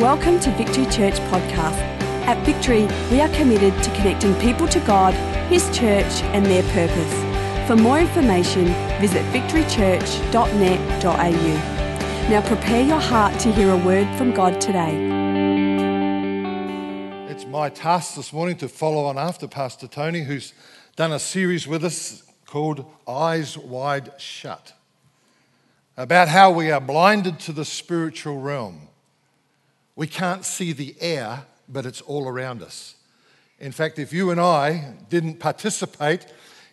Welcome to Victory Church Podcast. At Victory, we are committed to connecting people to God, His church, and their purpose. For more information, visit victorychurch.net.au. Now prepare your heart to hear a word from God today. It's my task this morning to follow on after Pastor Tony, who's done a series with us called Eyes Wide Shut about how we are blinded to the spiritual realm. We can't see the air, but it's all around us. In fact, if you and I didn't participate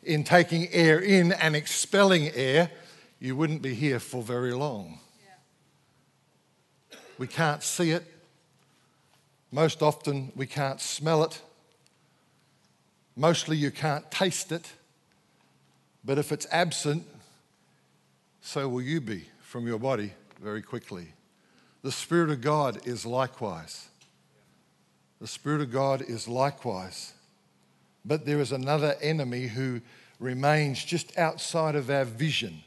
in taking air in and expelling air, you wouldn't be here for very long. We can't see it. Most often, we can't smell it. Mostly, you can't taste it. But if it's absent, so will you be from your body very quickly. The Spirit of God is likewise. The Spirit of God is likewise. But there is another enemy who remains just outside of our vision,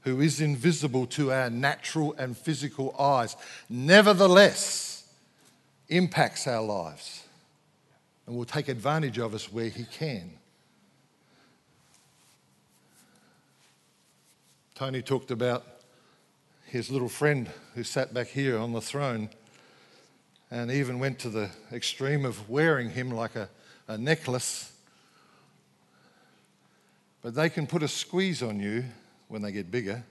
who is invisible to our natural and physical eyes, nevertheless impacts our lives and will take advantage of us where he can. Tony talked about his little friend who sat back here on the throne and even went to the extreme of wearing him like a, a necklace. But they can put a squeeze on you when they get bigger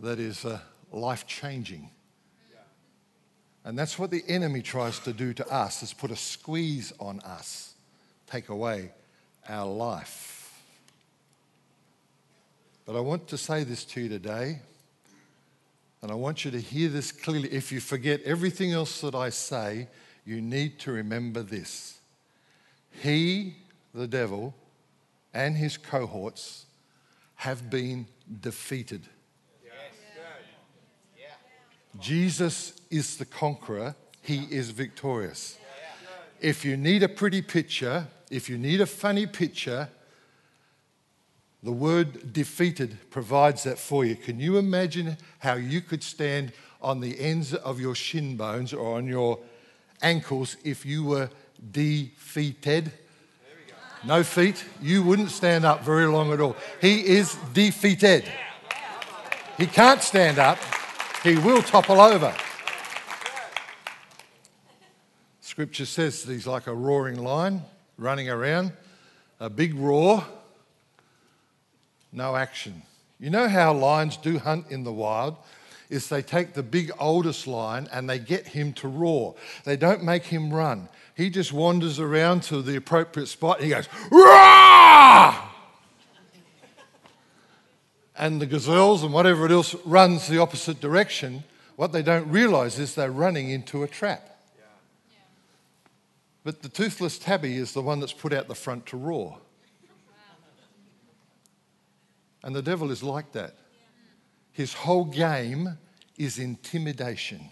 that is uh, life changing. And that's what the enemy tries to do to us is put a squeeze on us, take away our life. But I want to say this to you today, and I want you to hear this clearly. If you forget everything else that I say, you need to remember this. He, the devil, and his cohorts have been defeated. Jesus is the conqueror, he is victorious. If you need a pretty picture, if you need a funny picture, the word defeated provides that for you. Can you imagine how you could stand on the ends of your shin bones or on your ankles if you were defeated? No feet, you wouldn't stand up very long at all. He is defeated. He can't stand up, he will topple over. Scripture says that he's like a roaring lion running around, a big roar no action. You know how lions do hunt in the wild? Is they take the big oldest lion and they get him to roar. They don't make him run. He just wanders around to the appropriate spot and he goes, Roar! and the gazelles and whatever else runs the opposite direction. What they don't realize is they're running into a trap. But the toothless tabby is the one that's put out the front to roar. And the devil is like that. His whole game is intimidation.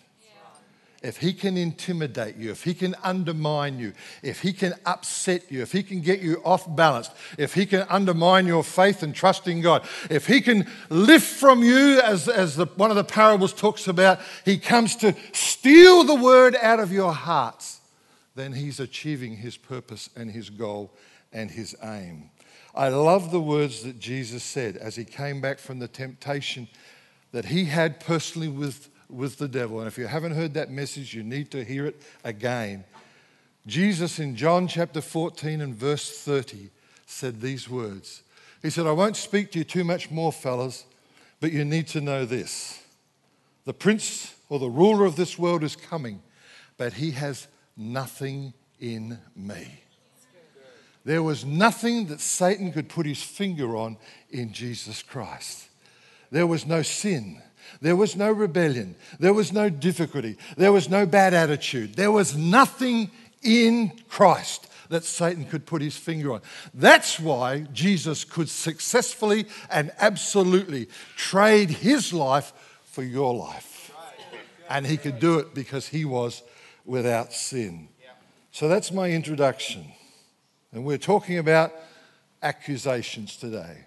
If he can intimidate you, if he can undermine you, if he can upset you, if he can get you off balance, if he can undermine your faith and trust in God, if he can lift from you, as, as the, one of the parables talks about, he comes to steal the word out of your hearts, then he's achieving his purpose and his goal and his aim. I love the words that Jesus said as he came back from the temptation that he had personally with, with the devil. And if you haven't heard that message, you need to hear it again. Jesus in John chapter 14 and verse 30 said these words. He said, I won't speak to you too much more, fellas, but you need to know this. The prince or the ruler of this world is coming, but he has nothing in me. There was nothing that Satan could put his finger on in Jesus Christ. There was no sin. There was no rebellion. There was no difficulty. There was no bad attitude. There was nothing in Christ that Satan could put his finger on. That's why Jesus could successfully and absolutely trade his life for your life. And he could do it because he was without sin. So that's my introduction. And we're talking about accusations today.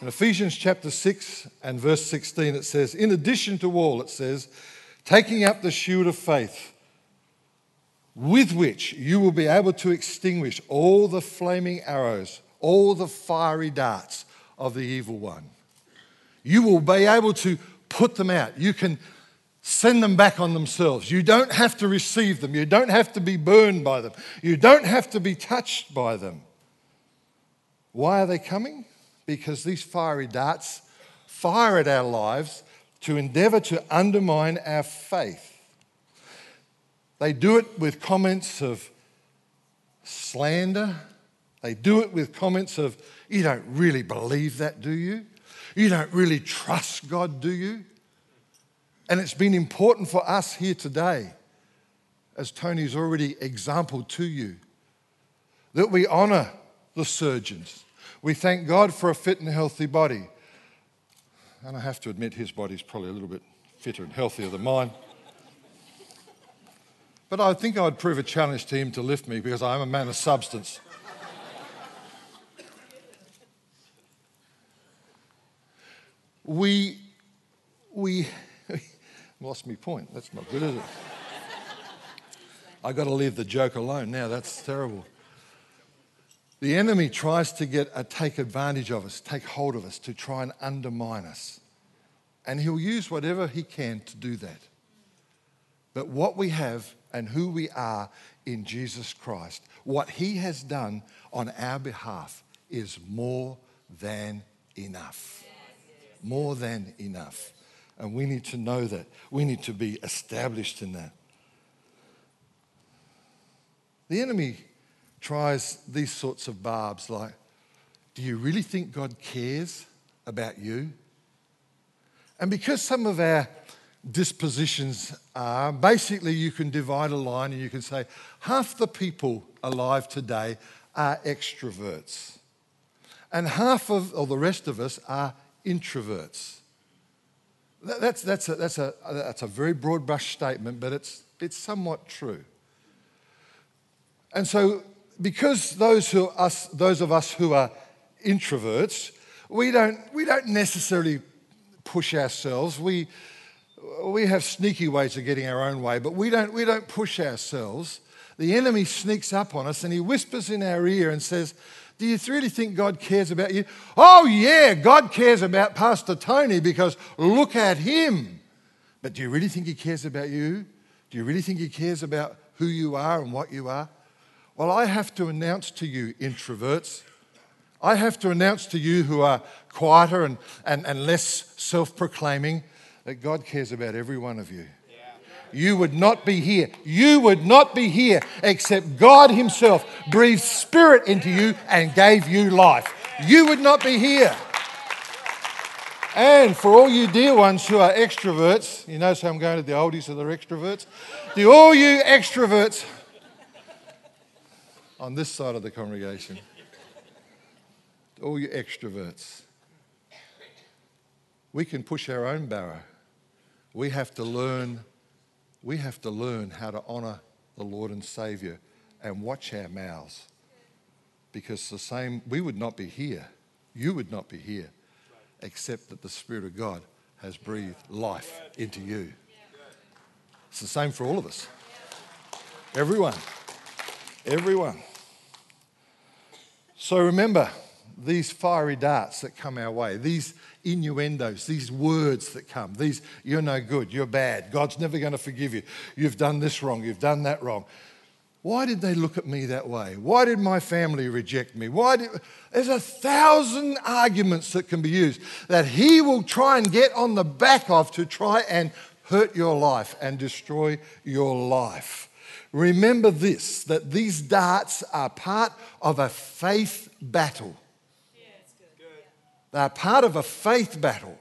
In Ephesians chapter 6 and verse 16, it says, In addition to all, it says, taking up the shield of faith, with which you will be able to extinguish all the flaming arrows, all the fiery darts of the evil one. You will be able to put them out. You can send them back on themselves. You don't have to receive them. You don't have to be burned by them. You don't have to be touched by them. Why are they coming? Because these fiery darts fire at our lives to endeavor to undermine our faith. They do it with comments of slander. They do it with comments of, You don't really believe that, do you? You don't really trust God, do you? And it's been important for us here today, as Tony's already exampled to you, that we honour the surgeons. We thank God for a fit and healthy body. And I have to admit, his body's probably a little bit fitter and healthier than mine. But I think I'd prove a challenge to him to lift me because I'm a man of substance. we, we, lost me point. That's not good, is it? I got to leave the joke alone now. That's terrible. The enemy tries to get a take advantage of us, take hold of us, to try and undermine us. And he'll use whatever he can to do that. But what we have and who we are in Jesus Christ, what he has done on our behalf, is more than enough. More than enough. And we need to know that. We need to be established in that. The enemy tries these sorts of barbs like, do you really think God cares about you? And because some of our dispositions are basically, you can divide a line and you can say half the people alive today are extroverts, and half of, or the rest of us, are introverts. That's, that's, a, that's, a, that's a very broad brush statement, but it's, it's somewhat true. And so, because those, who us, those of us who are introverts, we don't, we don't necessarily push ourselves. We, we have sneaky ways of getting our own way, but we don't, we don't push ourselves. The enemy sneaks up on us and he whispers in our ear and says, Do you really think God cares about you? Oh, yeah, God cares about Pastor Tony because look at him. But do you really think he cares about you? Do you really think he cares about who you are and what you are? Well, I have to announce to you, introverts, I have to announce to you who are quieter and, and, and less self proclaiming that God cares about every one of you. You would not be here. You would not be here except God Himself breathed spirit into you and gave you life. You would not be here. And for all you dear ones who are extroverts, you notice how I'm going to the oldies who are extroverts? To all you extroverts on this side of the congregation, all you extroverts, we can push our own barrow. We have to learn, we have to learn how to honor the Lord and Savior and watch our mouths. Because the same, we would not be here, you would not be here, except that the Spirit of God has breathed life into you. It's the same for all of us. Everyone. Everyone. So remember these fiery darts that come our way, these innuendos, these words that come, these, you're no good, you're bad, God's never going to forgive you, you've done this wrong, you've done that wrong. Why did they look at me that way? Why did my family reject me? Why did there's a thousand arguments that can be used that he will try and get on the back of to try and hurt your life and destroy your life. Remember this that these darts are part of a faith battle. They're part of a faith battle.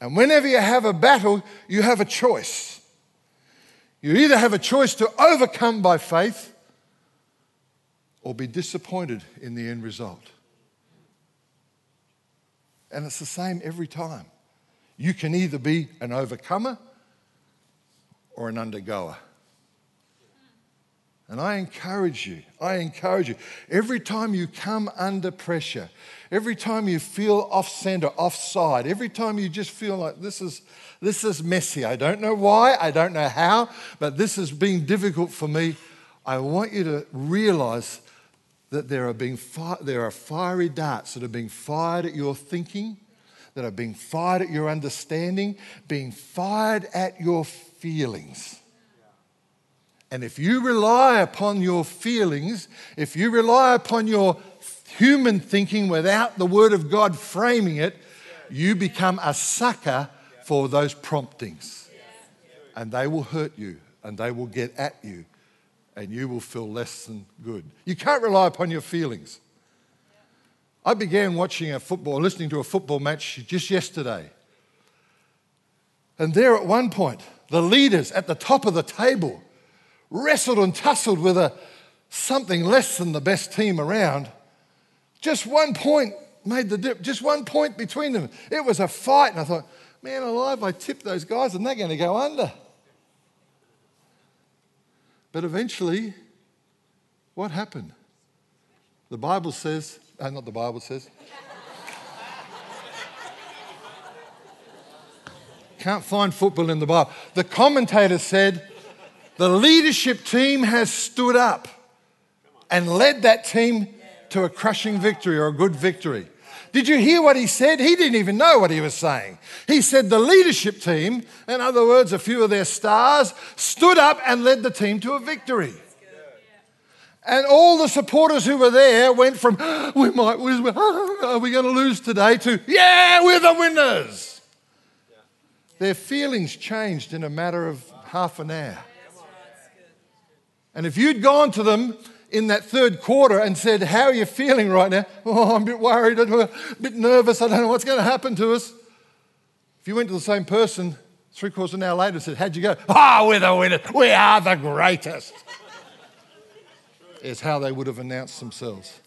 And whenever you have a battle, you have a choice. You either have a choice to overcome by faith or be disappointed in the end result. And it's the same every time. You can either be an overcomer or an undergoer. And I encourage you, I encourage you, every time you come under pressure, every time you feel off center, offside, every time you just feel like this is, this is messy, I don't know why, I don't know how, but this is being difficult for me, I want you to realize that there are, being fi- there are fiery darts that are being fired at your thinking, that are being fired at your understanding, being fired at your feelings. And if you rely upon your feelings, if you rely upon your human thinking without the Word of God framing it, you become a sucker for those promptings. And they will hurt you and they will get at you and you will feel less than good. You can't rely upon your feelings. I began watching a football, listening to a football match just yesterday. And there at one point, the leaders at the top of the table wrestled and tussled with a, something less than the best team around. Just one point made the dip, just one point between them. It was a fight, and I thought, man alive, I tipped those guys and they're going to go under. But eventually, what happened? The Bible says, uh, not the Bible says, can't find football in the Bible. The commentator said, the leadership team has stood up and led that team to a crushing victory or a good victory. Did you hear what he said? He didn't even know what he was saying. He said the leadership team, in other words, a few of their stars, stood up and led the team to a victory. And all the supporters who were there went from, we might, are we going to lose today, to, yeah, we're the winners. Their feelings changed in a matter of half an hour. And if you'd gone to them in that third quarter and said, How are you feeling right now? Oh, I'm a bit worried, I'm a bit nervous, I don't know what's going to happen to us. If you went to the same person three quarters of an hour later and said, How'd you go? Ah, oh, we're the winners. We are the greatest. is how they would have announced themselves.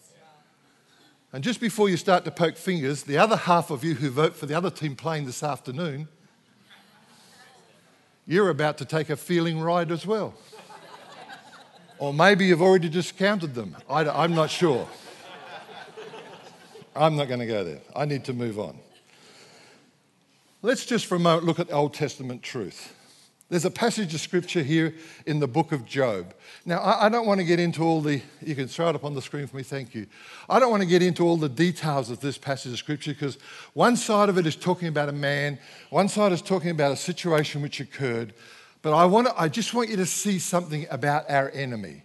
And just before you start to poke fingers, the other half of you who vote for the other team playing this afternoon, you're about to take a feeling ride as well. Or maybe you've already discounted them. I, am not sure. I'm not going to go there. I need to move on. Let's just for a moment look at Old Testament truth. There's a passage of scripture here in the book of Job. Now, I, I don't want to get into all the, you can throw it up on the screen for me, thank you. I don't want to get into all the details of this passage of scripture because one side of it is talking about a man, one side is talking about a situation which occurred, but I, want to, I just want you to see something about our enemy.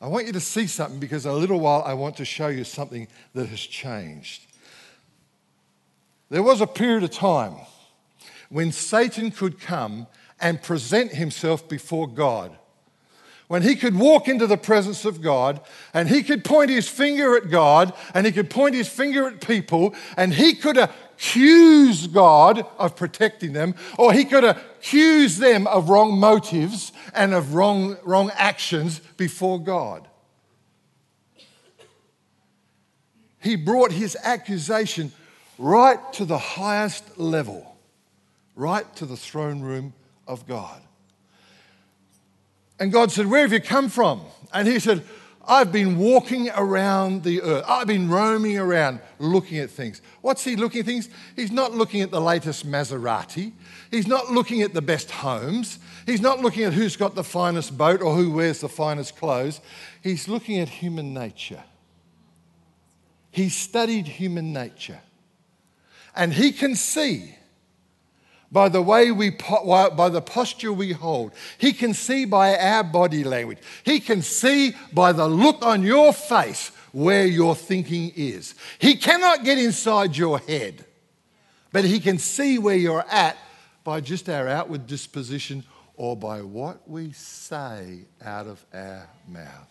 I want you to see something because in a little while I want to show you something that has changed. There was a period of time when Satan could come and present himself before God. When he could walk into the presence of God and he could point his finger at God and he could point his finger at people and he could accuse God of protecting them, or he could accuse them of wrong motives and of wrong, wrong actions before God. He brought his accusation right to the highest level, right to the throne room of God. And God said, Where have you come from? And he said, I've been walking around the earth. I've been roaming around looking at things. What's he looking at things? He's not looking at the latest Maserati. He's not looking at the best homes. He's not looking at who's got the finest boat or who wears the finest clothes. He's looking at human nature. He studied human nature. And he can see by the way we, by the posture we hold. He can see by our body language. He can see by the look on your face where your thinking is. He cannot get inside your head, but he can see where you're at by just our outward disposition or by what we say out of our mouth.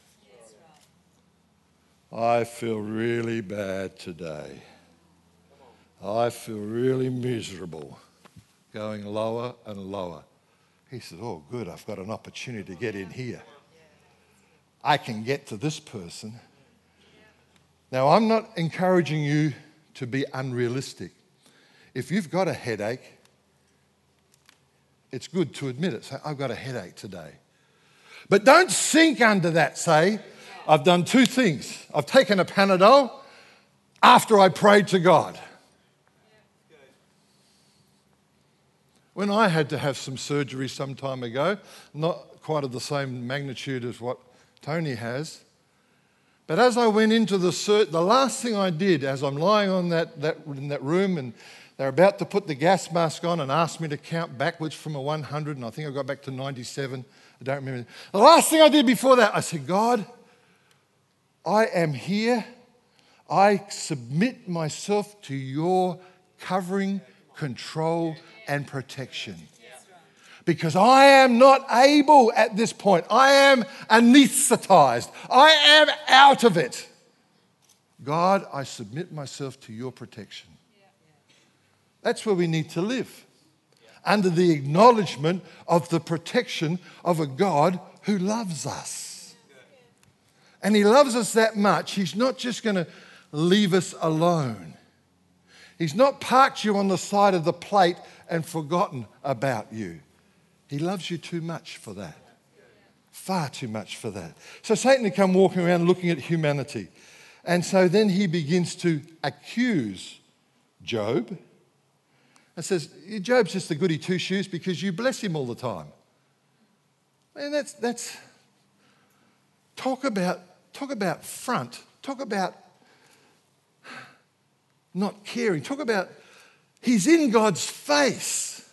I feel really bad today. I feel really miserable going lower and lower. He said, Oh, good, I've got an opportunity to get in here. I can get to this person. Now, I'm not encouraging you to be unrealistic. If you've got a headache, it's good to admit it. Say, I've got a headache today. But don't sink under that, say, I've done two things. I've taken a Panadol after I prayed to God. When I had to have some surgery some time ago, not quite of the same magnitude as what Tony has, but as I went into the sur- the last thing I did as I'm lying on that, that, in that room and they're about to put the gas mask on and ask me to count backwards from a 100, and I think I got back to 97. I don't remember. The last thing I did before that, I said, God, I am here. I submit myself to your covering, control, and protection. Because I am not able at this point. I am anesthetized. I am out of it. God, I submit myself to your protection. That's where we need to live. Under the acknowledgement of the protection of a God who loves us. And He loves us that much, He's not just going to leave us alone. He's not parked you on the side of the plate and forgotten about you. He loves you too much for that. Far too much for that. So Satan had come walking around looking at humanity. And so then he begins to accuse Job and says, Job's just a goody two shoes because you bless him all the time. And that's, that's talk about, talk about front, talk about not caring, talk about he's in God's face.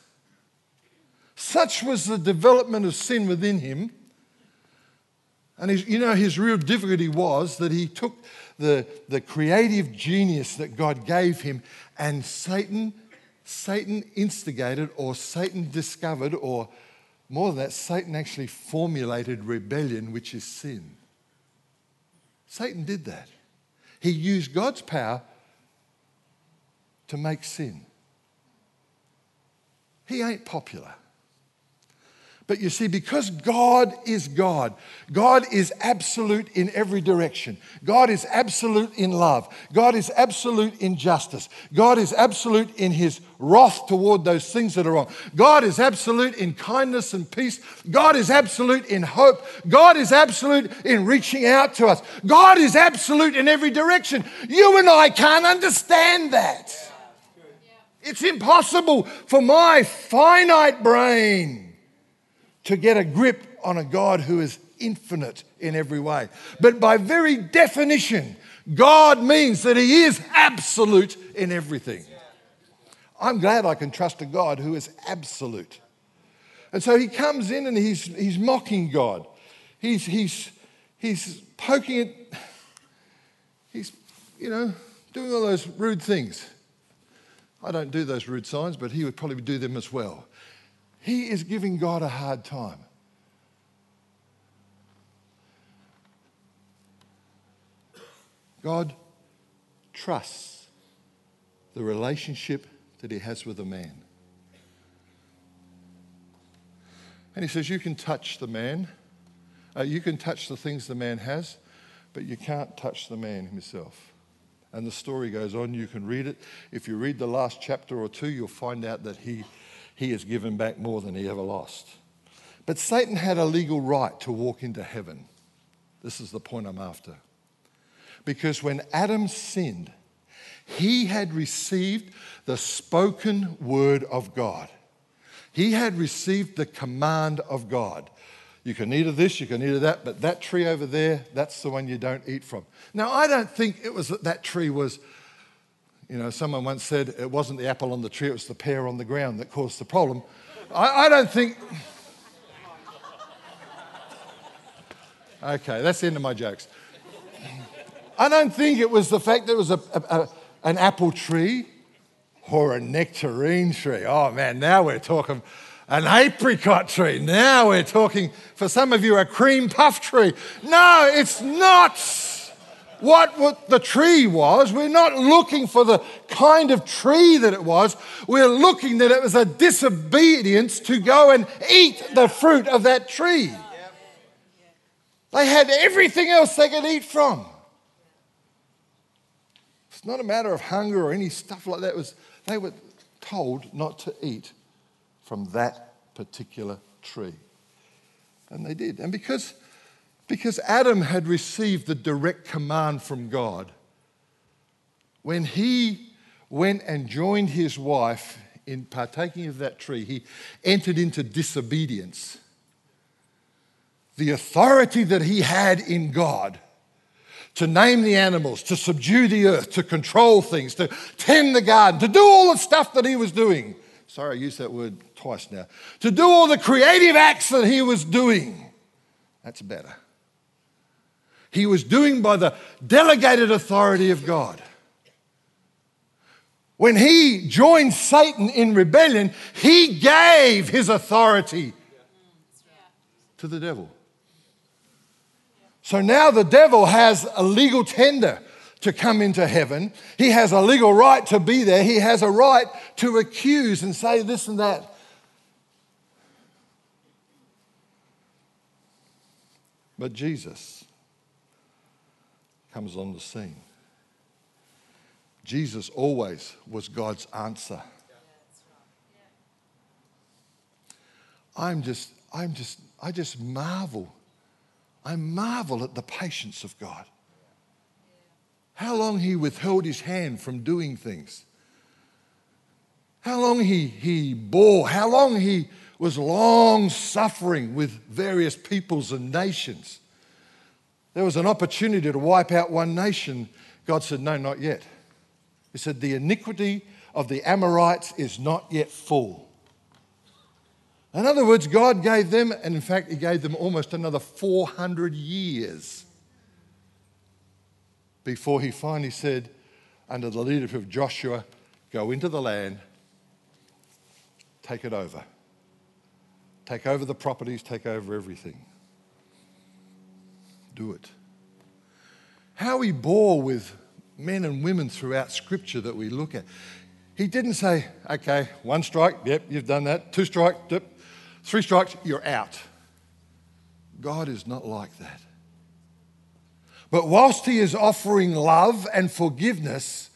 Such was the development of sin within him. And his, you know, his real difficulty was that he took the, the creative genius that God gave him, and Satan Satan instigated or Satan discovered, or more than that, Satan actually formulated rebellion, which is sin. Satan did that. He used God's power to make sin. He ain't popular. But you see, because God is God, God is absolute in every direction. God is absolute in love. God is absolute in justice. God is absolute in his wrath toward those things that are wrong. God is absolute in kindness and peace. God is absolute in hope. God is absolute in reaching out to us. God is absolute in every direction. You and I can't understand that. It's impossible for my finite brain to get a grip on a God who is infinite in every way. But by very definition, God means that He is absolute in everything. I'm glad I can trust a God who is absolute. And so he comes in and he's, he's mocking God. He's, he's, he's poking it. He's, you know, doing all those rude things. I don't do those rude signs, but he would probably do them as well. He is giving God a hard time. God trusts the relationship that he has with a man. And he says, You can touch the man, uh, you can touch the things the man has, but you can't touch the man himself. And the story goes on. You can read it. If you read the last chapter or two, you'll find out that he he has given back more than he ever lost. But Satan had a legal right to walk into heaven. This is the point I'm after. Because when Adam sinned, he had received the spoken word of God. He had received the command of God. You can eat of this, you can eat of that, but that tree over there, that's the one you don't eat from. Now, I don't think it was that that tree was you know, someone once said it wasn't the apple on the tree, it was the pear on the ground that caused the problem. I, I don't think. Okay, that's the end of my jokes. I don't think it was the fact that it was a, a, a, an apple tree or a nectarine tree. Oh man, now we're talking an apricot tree. Now we're talking, for some of you, a cream puff tree. No, it's not what, the tree was. We're not looking for the kind of tree that it was. We're looking that it was a disobedience to go and eat the fruit of that tree. They had everything else they could eat from. It's not a matter of hunger or any stuff like that. It was, they were told not to eat from that particular tree. And they did. And because, because Adam had received the direct command from God, when he went and joined his wife in partaking of that tree, he entered into disobedience. The authority that he had in God to name the animals, to subdue the earth, to control things, to tend the garden, to do all the stuff that he was doing. Sorry, I used that word twice now. To do all the creative acts that he was doing. That's better. He was doing by the delegated authority of God. When he joined Satan in rebellion, he gave his authority to the devil. So now the devil has a legal tender to come into heaven. He has a legal right to be there. He has a right to accuse and say this and that. But Jesus comes on the scene. Jesus always was God's answer. I'm just, I'm just, I just marvel I marvel at the patience of God. How long he withheld his hand from doing things. How long he, he bore, how long he was long suffering with various peoples and nations. There was an opportunity to wipe out one nation. God said, No, not yet. He said, The iniquity of the Amorites is not yet full. In other words, God gave them, and in fact, He gave them almost another 400 years before He finally said, under the leadership of Joshua, go into the land, take it over. Take over the properties, take over everything. Do it. How He bore with men and women throughout Scripture that we look at. He didn't say, okay, one strike, yep, you've done that. Two strike, yep, Three strikes, you're out. God is not like that. But whilst He is offering love and forgiveness,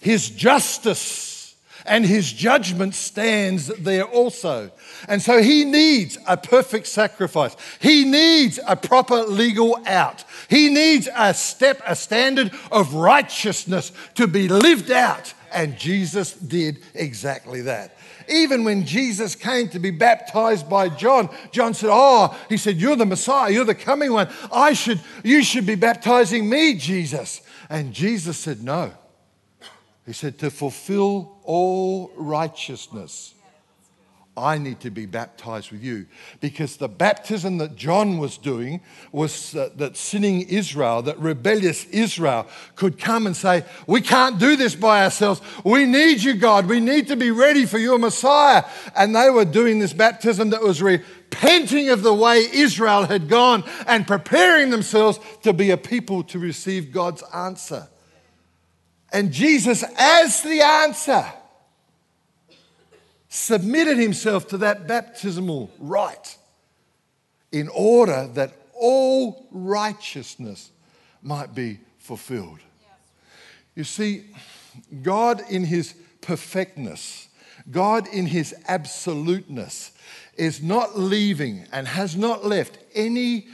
His justice and His judgment stands there also. And so He needs a perfect sacrifice. He needs a proper legal out. He needs a step, a standard of righteousness to be lived out. And Jesus did exactly that. Even when Jesus came to be baptized by John, John said, Oh, he said, You're the Messiah, you're the coming one. I should, you should be baptizing me, Jesus. And Jesus said, No. He said, To fulfill all righteousness. I need to be baptized with you. Because the baptism that John was doing was uh, that sinning Israel, that rebellious Israel could come and say, We can't do this by ourselves. We need you, God. We need to be ready for your Messiah. And they were doing this baptism that was repenting of the way Israel had gone and preparing themselves to be a people to receive God's answer. And Jesus, as the answer, submitted himself to that baptismal rite in order that all righteousness might be fulfilled. You see, God in his perfectness, God in his absoluteness, is not leaving and has not left any,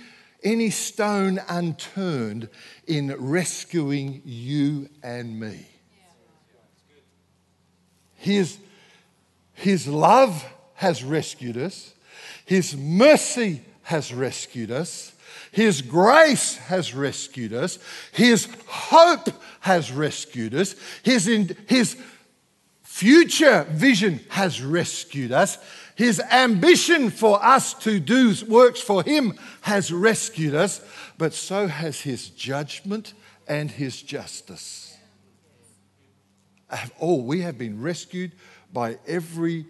any stone unturned in rescuing you and me. His his love has rescued us, His mercy has rescued us, His grace has rescued us, His hope has rescued us, His, in, his future vision has rescued us. His ambition for us to do works for Him has rescued us, but so has His judgment and His justice. Oh, we have been rescued by every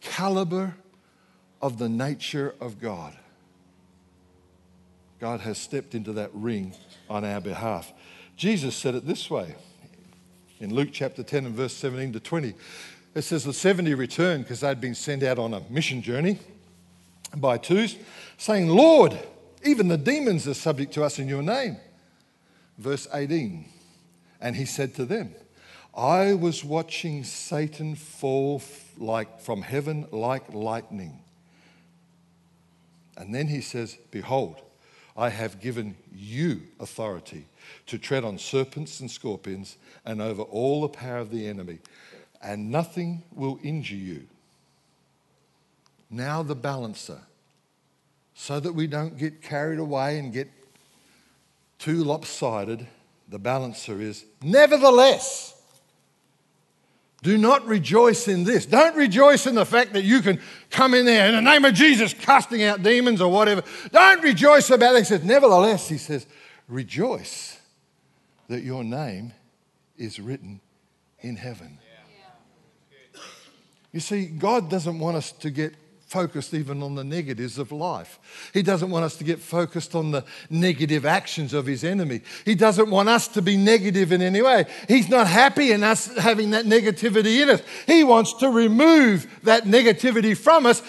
caliber of the nature of God. God has stepped into that ring on our behalf. Jesus said it this way in Luke chapter 10 and verse 17 to 20. It says, The 70 returned because they'd been sent out on a mission journey by twos, saying, Lord, even the demons are subject to us in your name. Verse 18. And he said to them, I was watching Satan fall like from heaven like lightning. And then he says, Behold, I have given you authority to tread on serpents and scorpions and over all the power of the enemy, and nothing will injure you. Now, the balancer, so that we don't get carried away and get too lopsided, the balancer is, nevertheless, do not rejoice in this. Don't rejoice in the fact that you can come in there in the name of Jesus, casting out demons or whatever. Don't rejoice about it. He says, nevertheless, he says, rejoice that your name is written in heaven. You see, God doesn't want us to get focused even on the negatives of life. He doesn't want us to get focused on the negative actions of his enemy. He doesn't want us to be negative in any way. He's not happy in us having that negativity in us. He wants to remove that negativity from us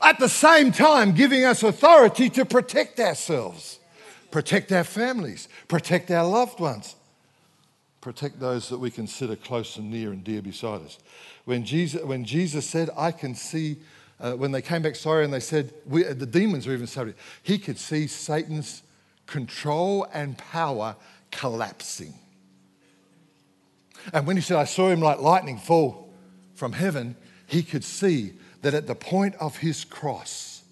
at the same time giving us authority to protect ourselves, protect our families, protect our loved ones, protect those that we consider close and near and dear beside us. When Jesus, when Jesus said, I can see uh, when they came back sorry and they said, we, uh, the demons were even sorry, he could see Satan's control and power collapsing. And when he said, I saw him like lightning fall from heaven, he could see that at the point of his cross,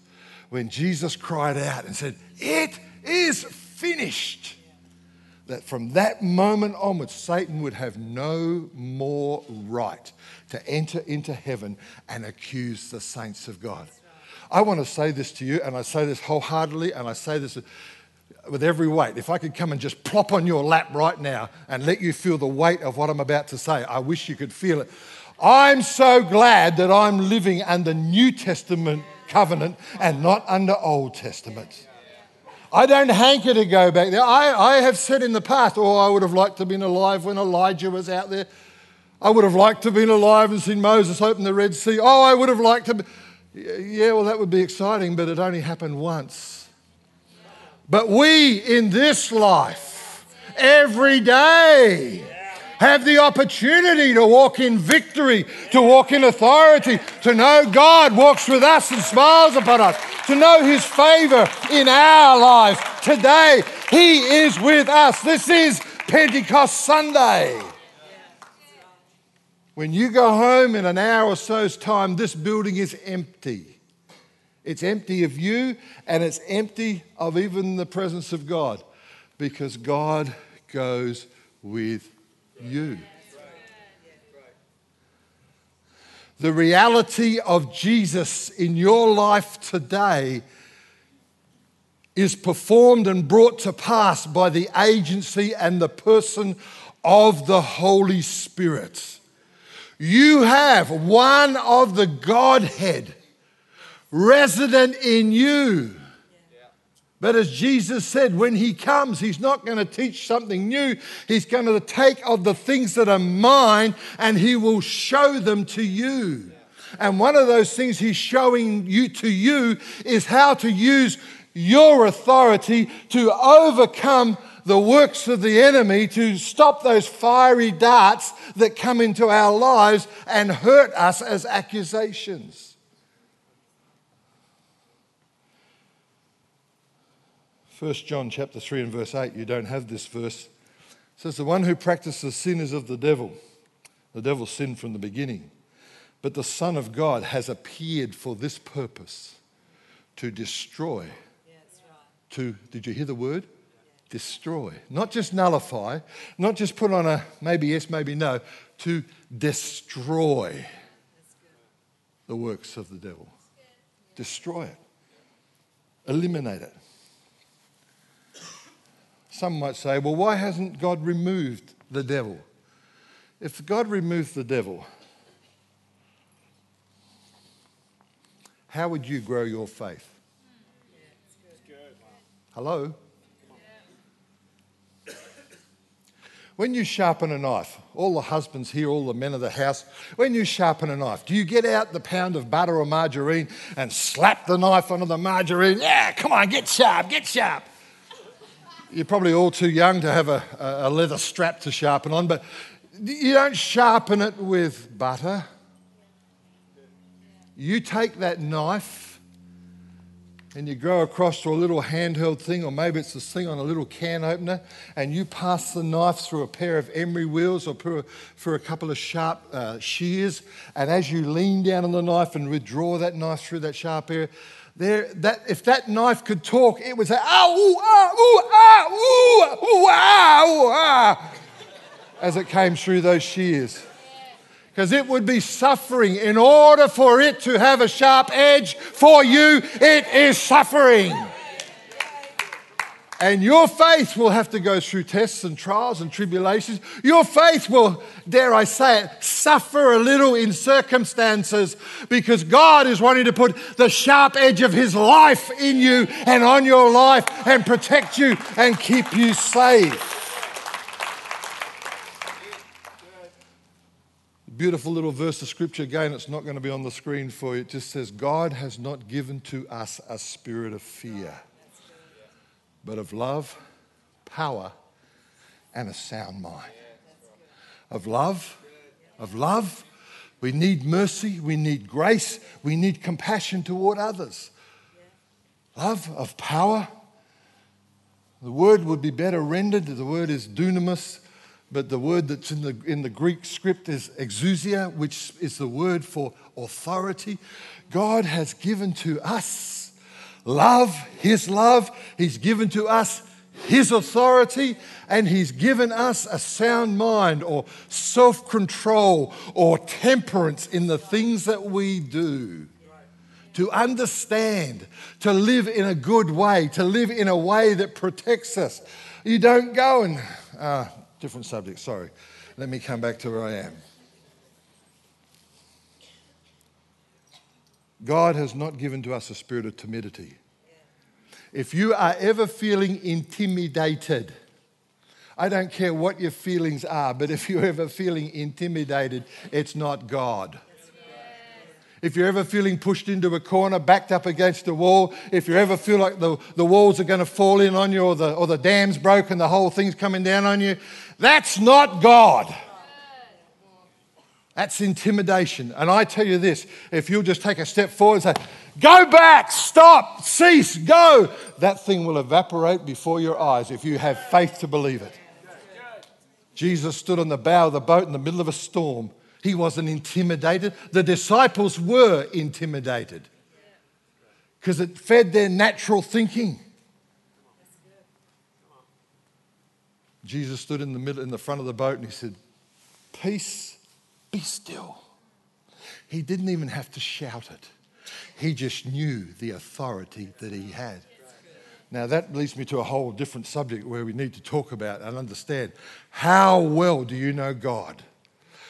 when Jesus cried out and said, It is finished, that from that moment onwards, Satan would have no more right to enter into heaven and accuse the saints of God. I want to say this to you, and I say this wholeheartedly, and I say this with every weight. If I could come and just plop on your lap right now and let you feel the weight of what I'm about to say, I wish you could feel it. I'm so glad that I'm living under New Testament covenant and not under Old Testament. I don't hanker to go back there. I, I have said in the past, oh, I would have liked to have been alive when Elijah was out there. I would have liked to have been alive and seen Moses open the Red Sea. Oh, I would have liked to. Be... Yeah, well, that would be exciting, but it only happened once. But we in this life, every day, have the opportunity to walk in victory, to walk in authority, to know God walks with us and smiles upon us, to know His favor in our lives. Today, He is with us. This is Pentecost Sunday. When you go home in an hour or so's time, this building is empty. It's empty of you and it's empty of even the presence of God because God goes with you. The reality of Jesus in your life today is performed and brought to pass by the agency and the person of the Holy Spirit. You have one of the Godhead resident in you. But as Jesus said, when he comes, he's not going to teach something new. He's going to take of the things that are mine and he will show them to you. And one of those things he's showing you to you is how to use your authority to overcome the works of the enemy to stop those fiery darts that come into our lives and hurt us as accusations. First John chapter 3 and verse 8, you don't have this verse. It says, The one who practices sin is of the devil. The devil sinned from the beginning. But the Son of God has appeared for this purpose to destroy. Yeah, right. To, did you hear the word? destroy, not just nullify, not just put on a maybe yes, maybe no, to destroy the works of the devil. Destroy it, eliminate it. Some might say, well, why hasn't God removed the devil? If God removed the devil, how would you grow your faith? Hello? When you sharpen a knife, all the husbands here, all the men of the house, when you sharpen a knife, do you get out the pound of butter or margarine and slap the knife onto the margarine? Yeah, come on, get sharp, get sharp. You're probably all too young to have a, a leather strap to sharpen on, but you don't sharpen it with butter. You take that knife and you go across to a little handheld thing, or maybe it's this thing on a little can opener, and you pass the knife through a pair of emery wheels or through a, couple of sharp uh, shears, and as you lean down on the knife and withdraw that knife through that sharp area, there, that, if that knife could talk, it would say, ah, ooh, ah, ooh, ah, ooh, ooh, ah, ooh, ah, as it came through those shears because it would be suffering. In order for it to have a sharp edge for you, it is suffering. And your faith will have to go through tests and trials and tribulations. Your faith will, dare I say it, suffer a little in circumstances because God is wanting to put the sharp edge of His life in you and on your life and protect you and keep you safe. Beautiful little verse of scripture. Again, it's not going to be on the screen for you. It just says, God has not given to us a spirit of fear, but of love, power, and a sound mind. Of love, of love. We need mercy, we need grace, we need compassion toward others. Love, of power. The word would be better rendered. The word is dunamis but the word that's in the, in the Greek script is exousia, which is the word for authority. God has given to us love, His love. He's given to us His authority, and He's given us a sound mind or self control or temperance in the things that we do. To understand, to live in a good way, to live in a way that protects us. You don't go and, uh, different subject, sorry. Let me come back to where I am. God has not given to us a spirit of timidity. If you are ever feeling intimidated, I don't care what your feelings are, but if you're ever feeling intimidated, it's not God. If you're ever feeling pushed into a corner, backed up against a wall, if you ever feel like the, the walls are going to fall in on you or the, or the dam's broken, the whole thing's coming down on you, that's not God. That's intimidation. And I tell you this if you'll just take a step forward and say, Go back, stop, cease, go, that thing will evaporate before your eyes if you have faith to believe it. Jesus stood on the bow of the boat in the middle of a storm. He wasn't intimidated. The disciples were intimidated because it fed their natural thinking. Jesus stood in the middle, in the front of the boat, and he said, "Peace, be still." He didn't even have to shout it. He just knew the authority that he had. Now, that leads me to a whole different subject where we need to talk about and understand how well do you know God?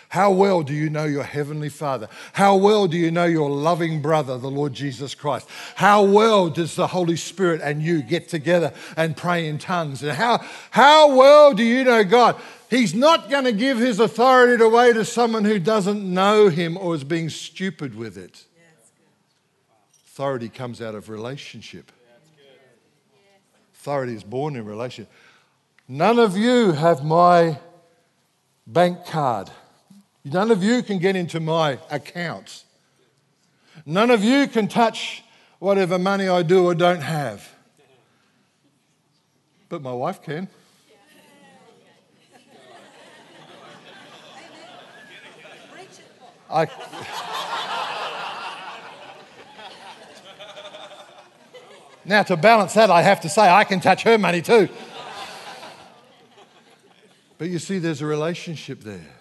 How well do you know your Heavenly Father? How well do you know your loving brother, the Lord Jesus Christ? How well does the Holy Spirit and you get together and pray in tongues? And how, how well do you know God? He's not going to give his authority away to someone who doesn't know him or is being stupid with it. Authority comes out of relationship. Authority is born in relationship. None of you have my bank card. None of you can get into my accounts. None of you can touch whatever money I do or don't have. But my wife can. I, now, to balance that, I have to say I can touch her money too. But you see, there's a relationship there.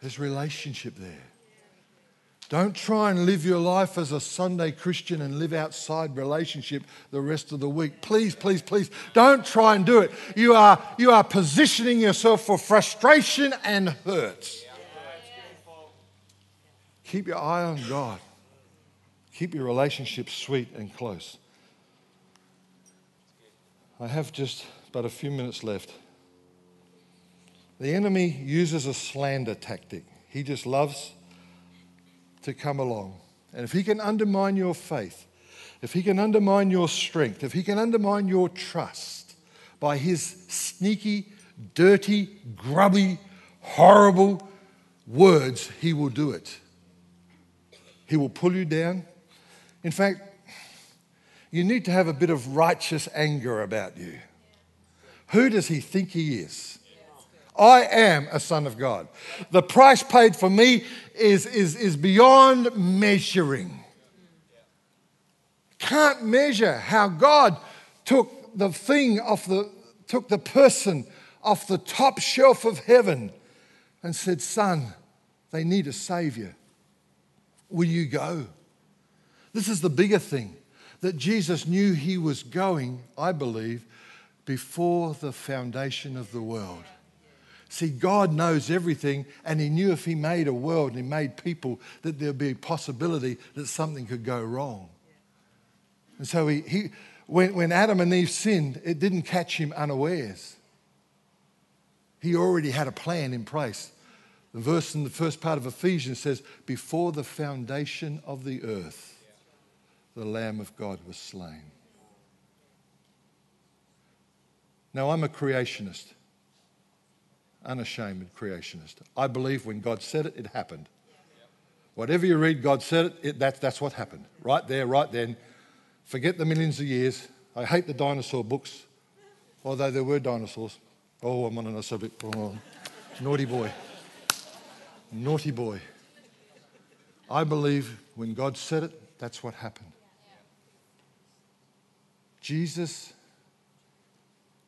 There's relationship there. Don't try and live your life as a Sunday Christian and live outside relationship the rest of the week. Please, please, please, don't try and do it. You are, you are positioning yourself for frustration and hurt. Keep your eye on God. Keep your relationship sweet and close. I have just but a few minutes left. The enemy uses a slander tactic. He just loves to come along. And if he can undermine your faith, if he can undermine your strength, if he can undermine your trust by his sneaky, dirty, grubby, horrible words, he will do it. He will pull you down. In fact, You need to have a bit of righteous anger about you. Who does he think he is? I am a son of God. The price paid for me is, is, is beyond measuring. Can't measure how God took the thing off the, took the person off the top shelf of heaven and said, Son, they need a savior. Will you go? This is the bigger thing that Jesus knew he was going, I believe, before the foundation of the world. See, God knows everything, and He knew if He made a world and He made people that there'd be a possibility that something could go wrong. And so, he, he, when, when Adam and Eve sinned, it didn't catch Him unawares. He already had a plan in place. The verse in the first part of Ephesians says, Before the foundation of the earth, the Lamb of God was slain. Now, I'm a creationist unashamed creationist. I believe when God said it, it happened. Whatever you read, God said it, it that, that's what happened. Right there, right then. Forget the millions of years. I hate the dinosaur books, although there were dinosaurs. Oh, I'm on another subject. Oh, naughty boy. Naughty boy. I believe when God said it, that's what happened. Jesus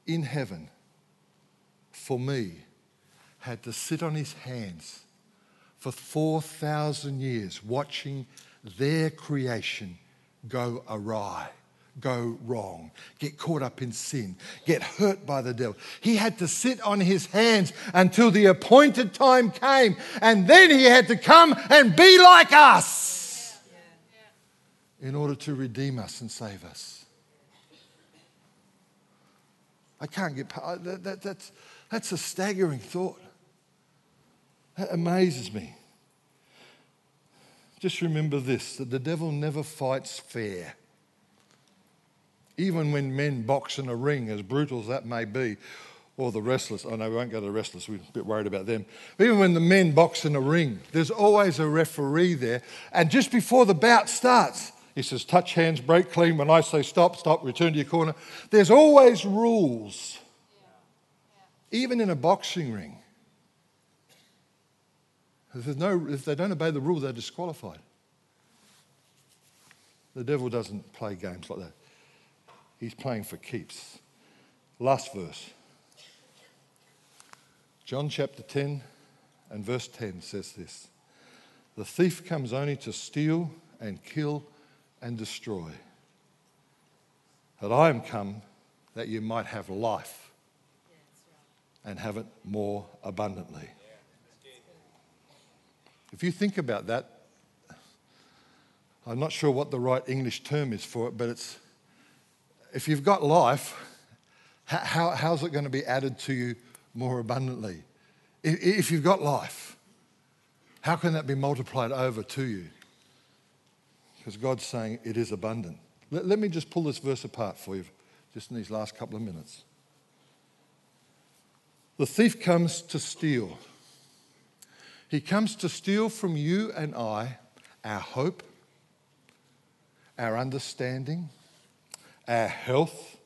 in heaven for me had to sit on his hands for 4,000 years watching their creation go awry, go wrong, get caught up in sin, get hurt by the devil. He had to sit on his hands until the appointed time came, and then he had to come and be like us in order to redeem us and save us. I can't get that, that, that's, that's a staggering thought. That amazes me. Just remember this that the devil never fights fair. Even when men box in a ring, as brutal as that may be, or the wrestlers, oh no, we won't go to the wrestlers, we're a bit worried about them. But even when the men box in a ring, there's always a referee there. And just before the bout starts, he says, touch hands, break clean. When I say stop, stop, return to your corner. There's always rules, even in a boxing ring. If, no, if they don't obey the rule, they're disqualified. The devil doesn't play games like that. He's playing for keeps. Last verse. John chapter 10 and verse 10 says this The thief comes only to steal and kill and destroy. But I am come that you might have life and have it more abundantly. If you think about that, I'm not sure what the right English term is for it, but it's if you've got life, how, how's it going to be added to you more abundantly? If you've got life, how can that be multiplied over to you? Because God's saying it is abundant. Let, let me just pull this verse apart for you just in these last couple of minutes. The thief comes to steal. He comes to steal from you and I our hope, our understanding, our health,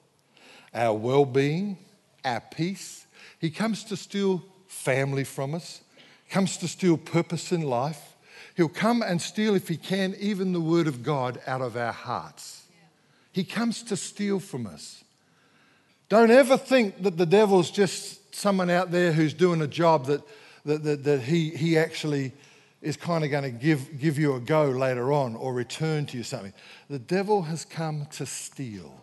our well being, our peace. He comes to steal family from us, comes to steal purpose in life. He'll come and steal, if he can, even the word of God out of our hearts. He comes to steal from us. Don't ever think that the devil's just someone out there who's doing a job that that, that, that he, he actually is kind of going to give, give you a go later on or return to you something. The devil has come to steal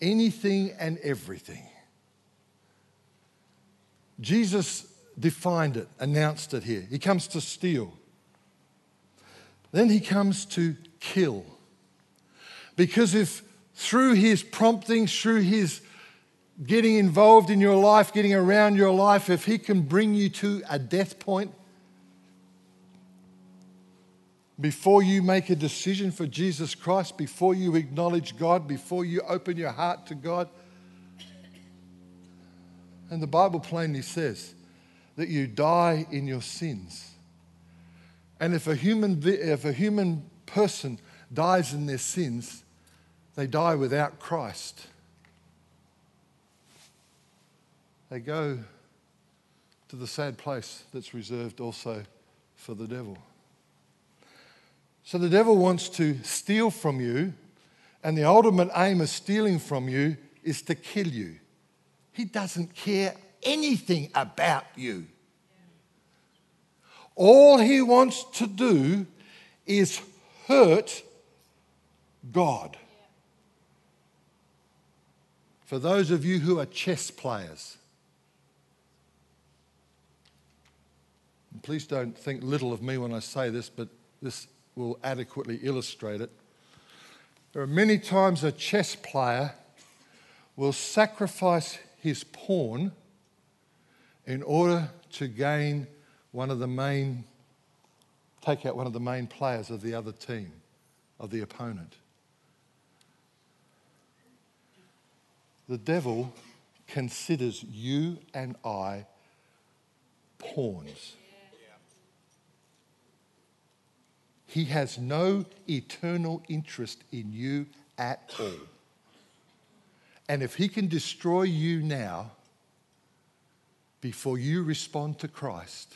anything and everything. Jesus defined it, announced it here. He comes to steal. Then he comes to kill. Because if through his promptings, through his getting involved in your life, getting around your life, if He can bring you to a death point before you make a decision for Jesus Christ, before you acknowledge God, before you open your heart to God. And the Bible plainly says that you die in your sins. And if a human, if a human person dies in their sins, they die without Christ. They go to the sad place that's reserved also for the devil. So the devil wants to steal from you, and the ultimate aim of stealing from you is to kill you. He doesn't care anything about you. All he wants to do is hurt God. For those of you who are chess players, please don't think little of me when I say this, but this will adequately illustrate it. There are many times a chess player will sacrifice his pawn in order to gain one of the main, take out one of the main players of the other team, of the opponent. The devil considers you and I pawns. He has no eternal interest in you at all. And if he can destroy you now before you respond to Christ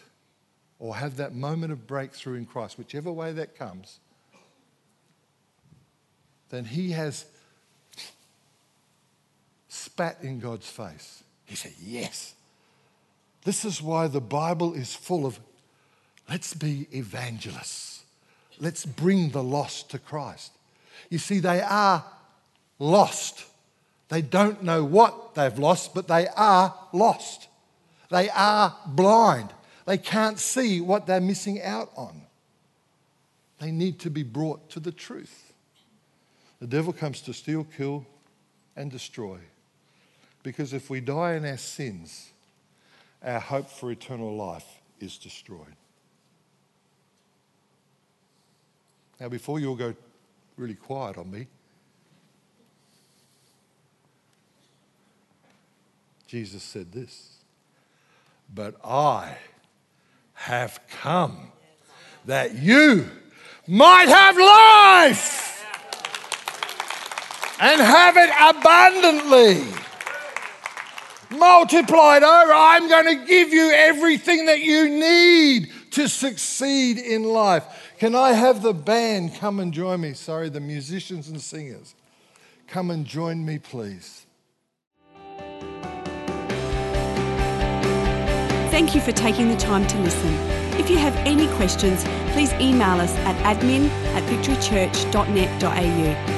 or have that moment of breakthrough in Christ, whichever way that comes, then he has spat in God's face. He said, Yes. This is why the Bible is full of let's be evangelists. Let's bring the lost to Christ. You see, they are lost. They don't know what they've lost, but they are lost. They are blind. They can't see what they're missing out on. They need to be brought to the truth. The devil comes to steal, kill, and destroy. Because if we die in our sins, our hope for eternal life is destroyed. Now, before you all go really quiet on me, Jesus said this But I have come that you might have life and have it abundantly. Multiplied over, I'm going to give you everything that you need to succeed in life. Can I have the band come and join me? Sorry, the musicians and singers. Come and join me, please. Thank you for taking the time to listen. If you have any questions, please email us at admin at victorychurch.net.au